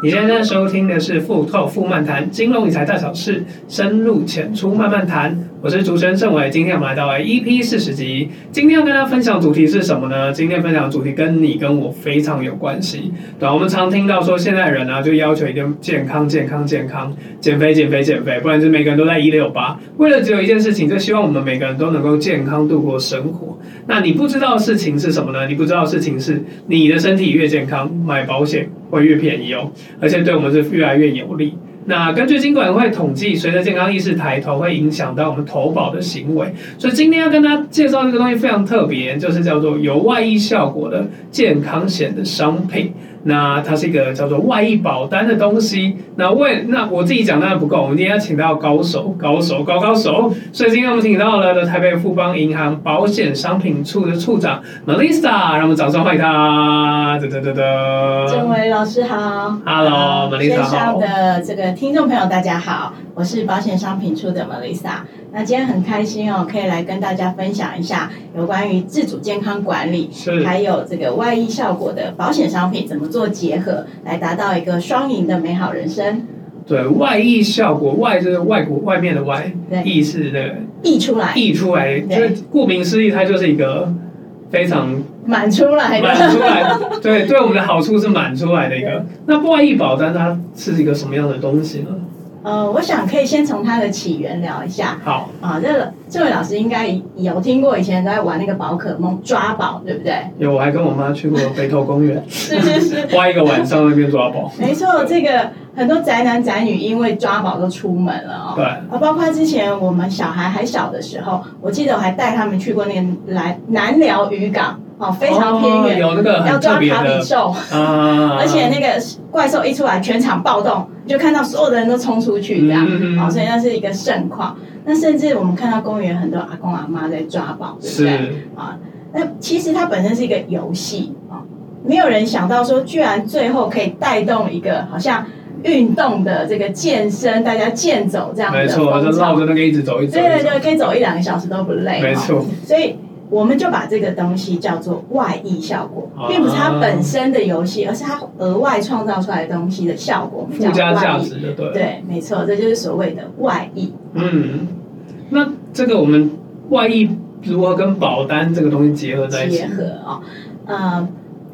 你现在收听的是富透富漫谈金融理财大小事，深入浅出慢慢谈。我是主持人盛伟，今天我们来到了 EP 四十集。今天要跟大家分享主题是什么呢？今天分享主题跟你跟我非常有关系。对，我们常听到说现在人啊，就要求一定健康、健康、健康，减肥、减肥、减肥，不然就每个人都在一六八。为了只有一件事情，就希望我们每个人都能够健康度过生活。那你不知道事情是什么呢？你不知道事情是你的身体越健康，买保险会越便宜哦，而且对我们是越来越有利。那根据金管会统计，随着健康意识抬头，会影响到我们投保的行为。所以今天要跟大家介绍这个东西非常特别，就是叫做有外溢效果的健康险的商品。那它是一个叫做外溢保单的东西。那为那我自己讲当然不够，我们今天要请到高手，高手，高高手。所以今天我们请到了的台北富邦银行保险商品处的处长 Melissa，让我们掌声欢迎她。哒哒哒哒。郑伟老师好，Hello，Melissa 好。线上的这个听众朋友大家好，我是保险商品处的 Melissa。那今天很开心哦，可以来跟大家分享一下有关于自主健康管理，是还有这个外溢效果的保险商品怎么做结合，来达到一个双赢的美好人生。对，外溢效果，外就是外国外面的外，溢是那个溢出来，溢出来，就是顾名思义，它就是一个非常满出来的，满出来，对，对我们的好处是满出来的一个。那外溢保单它是一个什么样的东西呢？呃，我想可以先从它的起源聊一下。好啊，这个这位老师应该有听过，以前在玩那个宝可梦抓宝，对不对？有，我还跟我妈去过北投公园，是是是，花一个晚上那边抓宝。没错，这个很多宅男宅女因为抓宝都出门了哦。对。啊，包括之前我们小孩还小的时候，我记得我还带他们去过那个南南寮渔港。哦，非常偏远，哦，有那个要抓卡比兽，啊，而且那个怪兽一出来，全场暴动，就看到所有的人都冲出去这样，哦，所以那是一个盛况。那甚至我们看到公园很多阿公阿妈在抓宝，对不对？啊，那其实它本身是一个游戏啊，没有人想到说，居然最后可以带动一个好像运动的这个健身，大家健走这样的，没错，就绕着那个一直走一走，对对对，可以走一两个小时都不累，没错，所以。我们就把这个东西叫做外溢效果，并不是它本身的游戏，而是它额外创造出来的东西的效果，附加价值的，对，对，没错，这就是所谓的外溢。嗯，那这个我们外溢如何跟保单这个东西结合在一起？结合啊、哦，呃，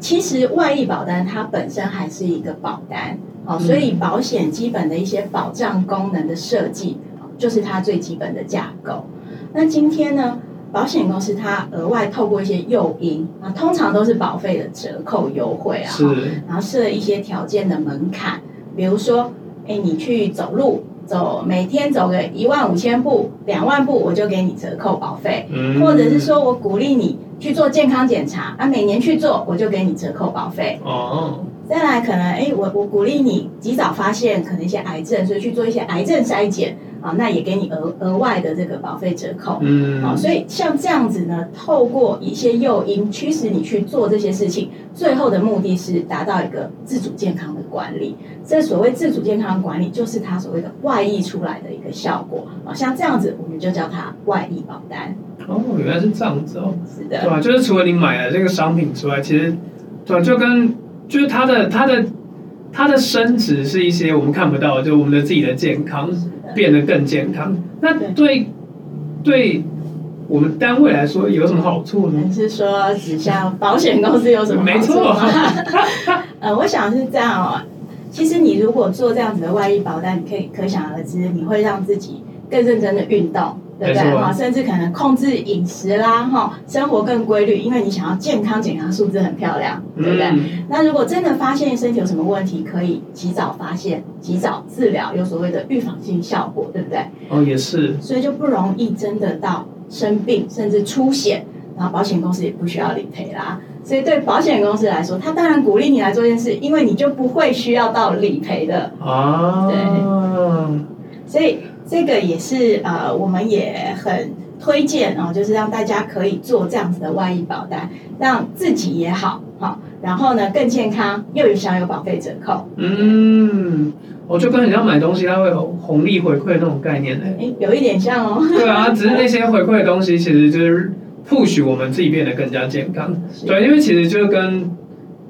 其实外溢保单它本身还是一个保单，哦，所以保险基本的一些保障功能的设计，就是它最基本的架构。那今天呢？保险公司它额外透过一些诱因啊，通常都是保费的折扣优惠啊，然后设一些条件的门槛，比如说，哎，你去走路走，每天走个一万五千步、两万步，我就给你折扣保费，嗯，或者是说我鼓励你去做健康检查啊，每年去做，我就给你折扣保费。哦，再来可能，哎，我我鼓励你及早发现可能一些癌症，所以去做一些癌症筛检。啊，那也给你额额外的这个保费折扣，嗯，好，所以像这样子呢，透过一些诱因驱使你去做这些事情，最后的目的是达到一个自主健康的管理。这所谓自主健康管理，就是它所谓的外溢出来的一个效果。啊，像这样子，我们就叫它外溢保单。哦，原来是这样子哦，是的，对吧？就是除了你买了这个商品之外，其实对，就跟就是它的它的它的升值是一些我们看不到，就我们的自己的健康。变得更健康，那对对我们单位来说有什么好处呢？是说指向保险公司有什么好处？没错，呃，我想是这样哦。其实你如果做这样子的外溢保单，你可以可想而知，你会让自己更认真的运动。对不对？哈，甚至可能控制饮食啦，哈，生活更规律，因为你想要健康，健康数字很漂亮，对不对？嗯、那如果真的发现身体有什么问题，可以及早发现，及早治疗，有所谓的预防性效果，对不对？哦，也是。所以就不容易真的到生病，甚至出险，然后保险公司也不需要理赔啦。所以对保险公司来说，他当然鼓励你来做这件事，因为你就不会需要到理赔的啊。对，所以。这个也是呃，我们也很推荐哦，就是让大家可以做这样子的外溢保单，让自己也好哈，然后呢更健康，又有享有保费折扣。嗯，我就跟人家买东西，它会有红利回馈那种概念呢。诶，有一点像哦。对啊，只是那些回馈的东西，其实就是。push 我们自己变得更加健康。是对，因为其实就跟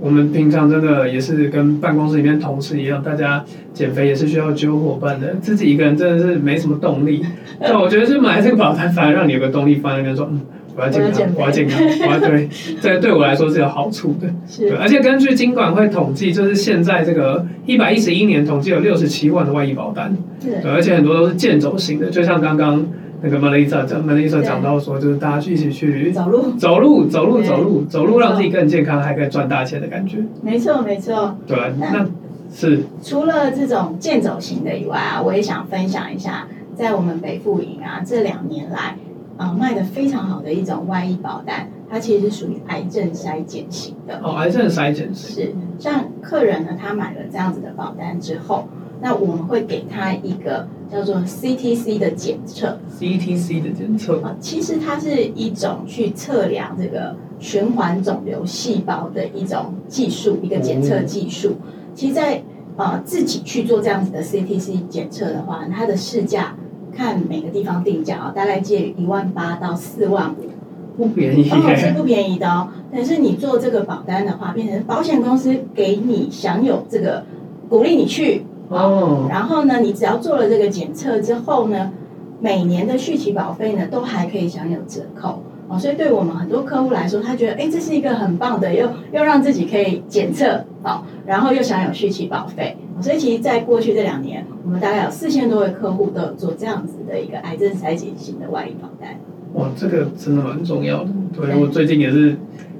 我们平常真的也是跟办公室里面同事一样，大家减肥也是需要揪伙伴的，自己一个人真的是没什么动力。但我觉得是买这个保单，反而让你有个动力放在那边说，嗯，我要健康，我要健康，我要对，这个对我来说是有好处的。对，而且根据金管会统计，就是现在这个一百一十一年统计有六十七万的外溢保单，对，而且很多都是健走型的，就像刚刚。那个 Melissa 讲，Melissa 讲到说，就是大家一起去走路，走路，走路，走路，走路，让自己更健康，还可以赚大钱的感觉。没错，没错。对，那是除了这种健走型的以外啊，我也想分享一下，在我们北富营啊这两年来啊、呃、卖的非常好的一种外溢保单，它其实是属于癌症筛检型的。哦，癌症筛检型是，像客人呢，他买了这样子的保单之后。那我们会给他一个叫做 CTC 的检测，CTC 的检测啊，其实它是一种去测量这个循环肿瘤细胞的一种技术，一个检测技术。其实在，在呃自己去做这样子的 CTC 检测的话，它的市价看每个地方定价啊，大概介于一万八到四万五，不便宜，哦，是不便宜的哦。但是你做这个保单的话，变成保险公司给你享有这个鼓励你去。哦，然后呢，你只要做了这个检测之后呢，每年的续期保费呢都还可以享有折扣哦，所以对我们很多客户来说，他觉得哎，这是一个很棒的，又又让自己可以检测哦，然后又享有续期保费，所以其实，在过去这两年，我们大概有四千多位客户都有做这样子的一个癌症筛检型的外溢保单。哇，这个真的蛮重要的。对，我最近也是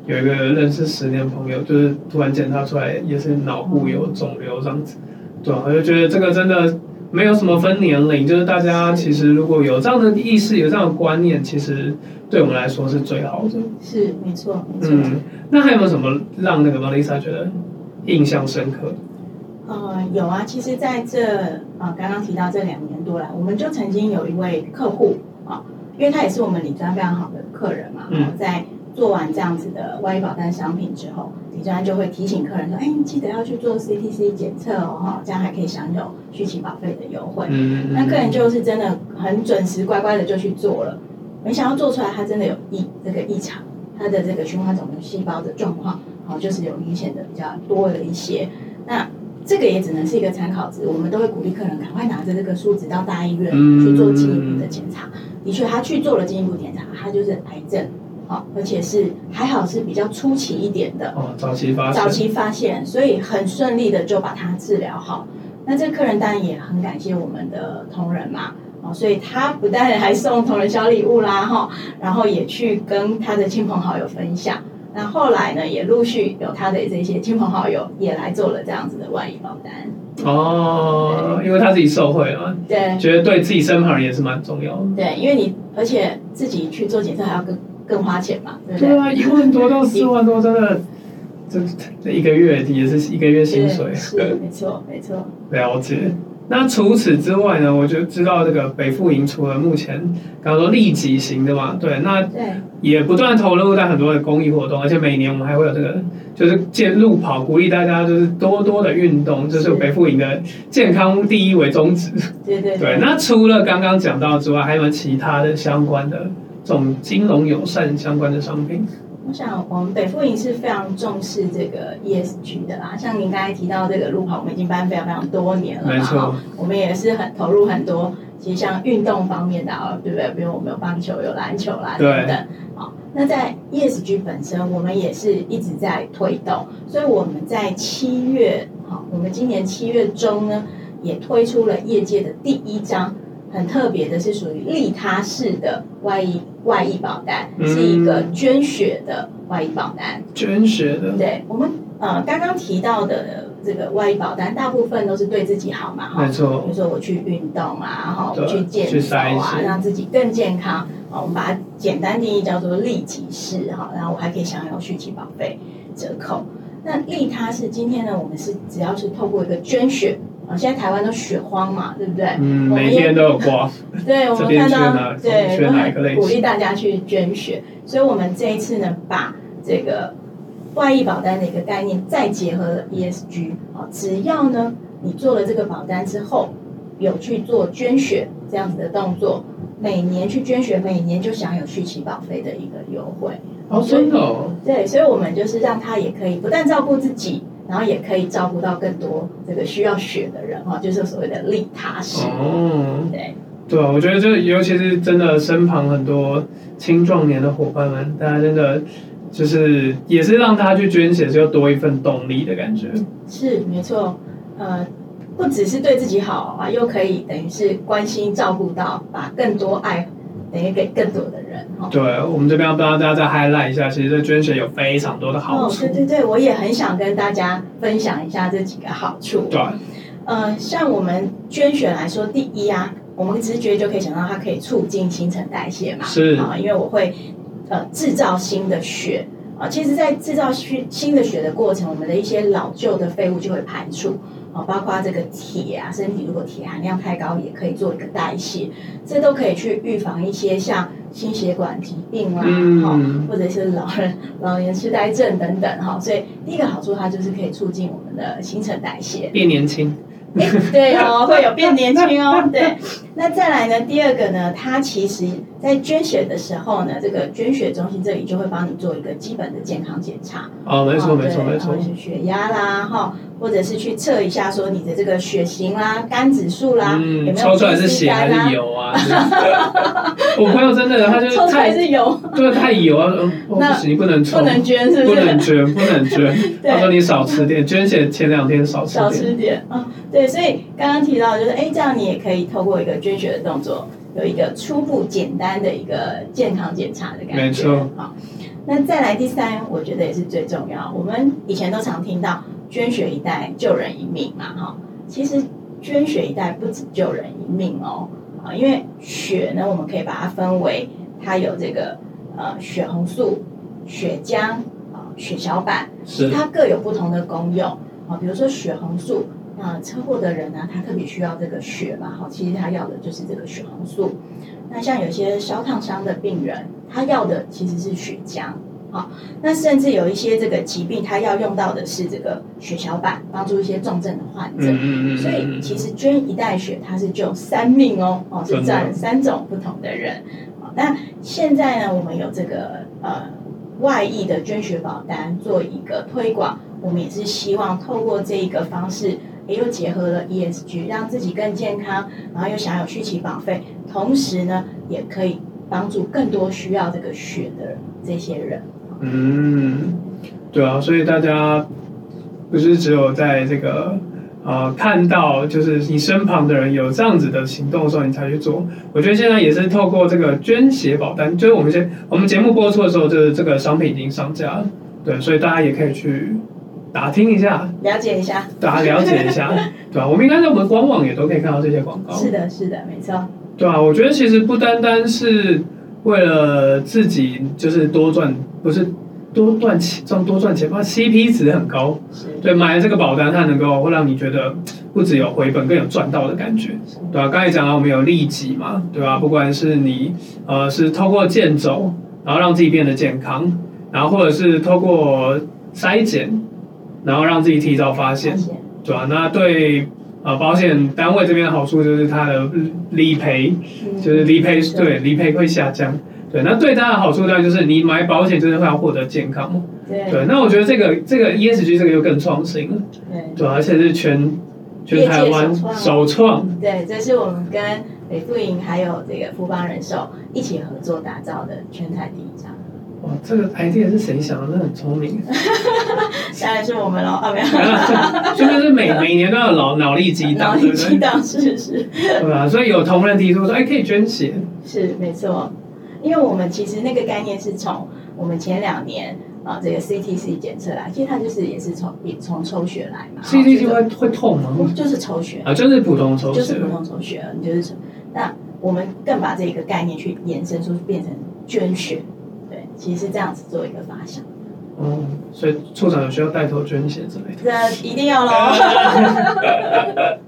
有一个认识十年朋友，就是突然检查出来也是脑部有肿瘤这样子。对，我就觉得这个真的没有什么分年龄，就是大家其实如果有这样的意识、有这样的观念，其实对我们来说是最好的。是，没错，没错。嗯，那还有没有什么让那个 Melissa 觉得印象深刻？呃，有啊，其实在这啊刚刚提到这两年多来，我们就曾经有一位客户啊，因为他也是我们理专非常好的客人嘛，嗯，在。做完这样子的外溢保单商品之后，李专就会提醒客人说：“哎，你记得要去做 CTC 检测哦，哈，这样还可以享有续期保费的优惠。嗯”嗯那客人就是真的很准时，乖乖的就去做了。没想到做出来，他真的有异这个异常，他的这个循环肿瘤细胞的状况，好，就是有明显的比较多了一些。那这个也只能是一个参考值，我们都会鼓励客人赶快拿着这个数值到大医院去做进一步的检查。的确，他去做了进一步检查，他就是癌症。好，而且是还好是比较初期一点的哦，早期发现，早期发现，所以很顺利的就把它治疗好。那这个客人当然也很感谢我们的同仁嘛，哦，所以他不但还送同仁小礼物啦，哈，然后也去跟他的亲朋好友分享。那后来呢，也陆续有他的这些亲朋好友也来做了这样子的外溢保单。哦，因为他自己受惠了，对，觉得对自己身旁人也是蛮重要的。对，因为你而且自己去做检测还要跟。更花钱嘛，对不对？对啊，一万多到四万多，真的，这这一个月也是一个月薪水。是，没错，没错。了解。那除此之外呢？我就知道这个北富银除了目前刚刚说利己型的嘛，对，那也不断投入在很多的公益活动，而且每年我们还会有这个就是健路跑，鼓励大家就是多多的运动，这是北富银的健康第一为宗旨。对对对。对，那除了刚刚讲到之外，还有没有其他的相关的？这种金融友善相关的商品，我想我们北富银是非常重视这个 ESG 的啦。像您刚才提到这个路跑，我们已经办非常非常多年了嘛。没错，我们也是很投入很多，其实像运动方面的啊，对不对？比如我们有棒球、有篮球啦等等。好，那在 ESG 本身，我们也是一直在推动。所以我们在七月，好，我们今年七月中呢，也推出了业界的第一张。很特别的是属于利他式的外溢外溢保单，嗯，是一个捐血的外溢保单。捐血的，对我们呃刚刚提到的这个外溢保单，大部分都是对自己好嘛，哈，没错。比如说我去运动啊，哈，我去健走啊，让自己更健康。啊，我们把它简单定义叫做利己式哈，然后我还可以享有续期保费折扣。那利他是今天呢，我们是只要是透过一个捐血。现在台湾都血荒嘛，对不对？嗯，每天都有刮。对，我们看到，对，都很鼓励大家去捐血。所以，我们这一次呢，把这个外溢保单的一个概念，再结合了 ESG。啊，只要呢，你做了这个保单之后，有去做捐血这样子的动作，每年去捐血，每年就享有续期保费的一个优惠。哦，真的哦。对，所以我们就是让他也可以不但照顾自己，然后也可以照顾到更多这个需要血的人哈，就是所谓的利他心。哦，对。对啊，我觉得就尤其是真的身旁很多青壮年的伙伴们，大家真的就是也是让他去捐血，就多一份动力的感觉。是没错，呃，不只是对自己好啊，又可以等于是关心照顾到，把更多爱等于给更多的人。对，我们这边要帮大家再 highlight 一下，其实这捐血有非常多的好处。哦，对对对，我也很想跟大家分享一下这几个好处。对，呃，像我们捐血来说，第一啊。我们直觉就可以想到，它可以促进新陈代谢嘛？是啊，因为我会呃制造新的血啊。其实，在制造新新的血的过程，我们的一些老旧的废物就会排出啊，包括这个铁啊，身体如果铁含量太高，也可以做一个代谢，这都可以去预防一些像心血管疾病啦，哈、嗯，或者是老人老年痴呆症等等哈。所以第一个好处，它就是可以促进我们的新陈代谢，变年轻。对哦，会有变年轻哦。对，那再来呢？第二个呢，它其实在捐血的时候呢，这个捐血中心这里就会帮你做一个基本的健康检查。哦，没错，没错，没错。是血压啦，哈，或者是去测一下说你的这个血型啦、肝指数啦，嗯，有没有抽出来是血还是油啊？我朋友真的，他就 抽出来是油，对，太油啊，不行，不能抽，不能捐，是不是？不能捐，不能捐。他说你少吃点，捐血前两天少吃点。少吃点啊。对，所以刚刚提到就是，哎，这样你也可以透过一个捐血的动作，有一个初步简单的一个健康检查的感觉。没错。好，那再来第三，我觉得也是最重要。我们以前都常听到捐血一代救人一命嘛，哈。其实捐血一代不止救人一命哦，啊，因为血呢，我们可以把它分为，它有这个呃血红素、血浆啊、血小板，是它各有不同的功用啊。比如说血红素。啊，车祸的人呢，他特别需要这个血嘛，哈，其实他要的就是这个血红素。那像有些烧烫伤的病人，他要的其实是血浆，好，那甚至有一些这个疾病，他要用到的是这个血小板，帮助一些重症的患者。嗯嗯，所以其实捐一袋血，它是救三命哦，哦，是占三种不同的人。好，那现在呢，我们有这个呃外溢的捐血保单做一个推广，我们也是希望透过这一个方式。也又结合了 ESG，让自己更健康，然后又享有续期保费，同时呢，也可以帮助更多需要这个血的这些人。嗯，对啊，所以大家不是只有在这个呃看到就是你身旁的人有这样子的行动的时候，你才去做。我觉得现在也是透过这个捐血保单，就是我们先我们节目播出的时候，就是这个商品已经上架了，对，所以大家也可以去。打听一下，了解一下，大家了解一下，对吧？我们应该在我们官网也都可以看到这些广告。是的，是的，没错。对啊，我觉得其实不单单是为了自己，就是多赚，不是多赚钱，赚多赚钱嘛，CP 值很高。对，买了这个保单，它能够会让你觉得不只有回本，更有赚到的感觉，对吧？刚才讲到我们有利己嘛，对吧？不管是你呃是透过健走，然后让自己变得健康，然后或者是透过筛检。然后让自己提早发现，对吧？那对呃保险单位这边的好处就是它的理赔，就是理赔对理赔会下降，对。那对它的好处当然就是你买保险就是会要获得健康，对。那我觉得这个这个 ESG 这个又更创新了，对，而且是全全台湾首创，对，这是我们跟美富银还有这个富邦人寿一起合作打造的全台第一张。哇，这个 idea 是谁想的？那很聪明。当然是我们了，啊没有。就是每每年都要脑脑力激荡，脑力激荡是是。对啊，所以有同仁提出说，哎，可以捐血。是没错，因为我们其实那个概念是从我们前两年啊这个 CTC 检测来，其实它就是也是从也从抽血来嘛。CTC 会会痛吗？就是抽血啊，就是普通抽血，就是普通抽血，你就是抽。那我们更把这个概念去延伸出，变成捐血。其实是这样子做一个发想，哦，所以处长有需要带头捐血之类的，这一定要喽。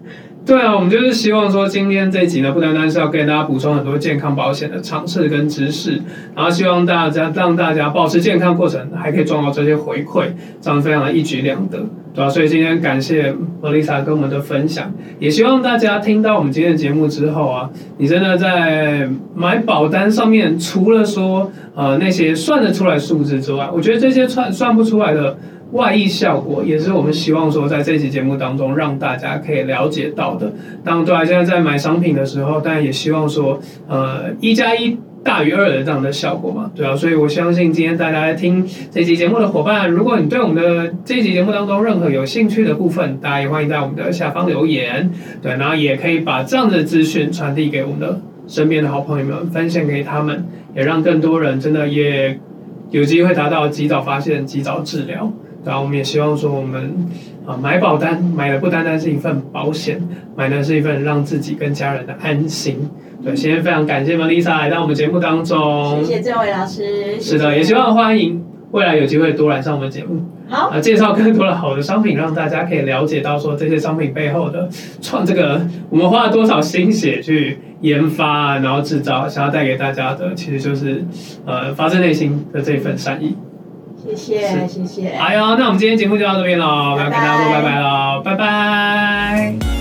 对啊，我们就是希望说，今天这一集呢，不单单是要给大家补充很多健康保险的常识跟知识，然后希望大家让大家保持健康过程，还可以赚到这些回馈，这样非常的一举两得，对吧？所以今天感谢 Melissa 跟我们的分享，也希望大家听到我们今天的节目之后啊，你真的在买保单上面，除了说呃那些算得出来数字之外，我觉得这些算算不出来的。外溢效果也是我们希望说，在这期节目当中让大家可以了解到的。当然，对啊，现在在买商品的时候，当然也希望说，呃，一加一大于二的这样的效果嘛，对啊。所以我相信今天大家在听这期节目的伙伴，如果你对我们的这期节目当中任何有兴趣的部分，大家也欢迎在我们的下方留言，对，然后也可以把这样的资讯传递给我们的身边的好朋友们，分享给他们，也让更多人真的也有机会达到及早发现、及早治疗。然后我们也希望说，我们啊买保单买的不单单是一份保险，买的是一份让自己跟家人的安心。对，今天非常感谢 Melissa 来到我们节目当中，谢谢这位老师。是的，也希望欢迎未来有机会多来上我们节目，好啊，介绍更多的好的商品，让大家可以了解到说这些商品背后的创这个我们花了多少心血去研发，然后制造，想要带给大家的，其实就是呃发自内心的这份善意。谢谢谢谢。好哟那我们今天节目就到这边喽我要跟大家说拜拜喽拜拜。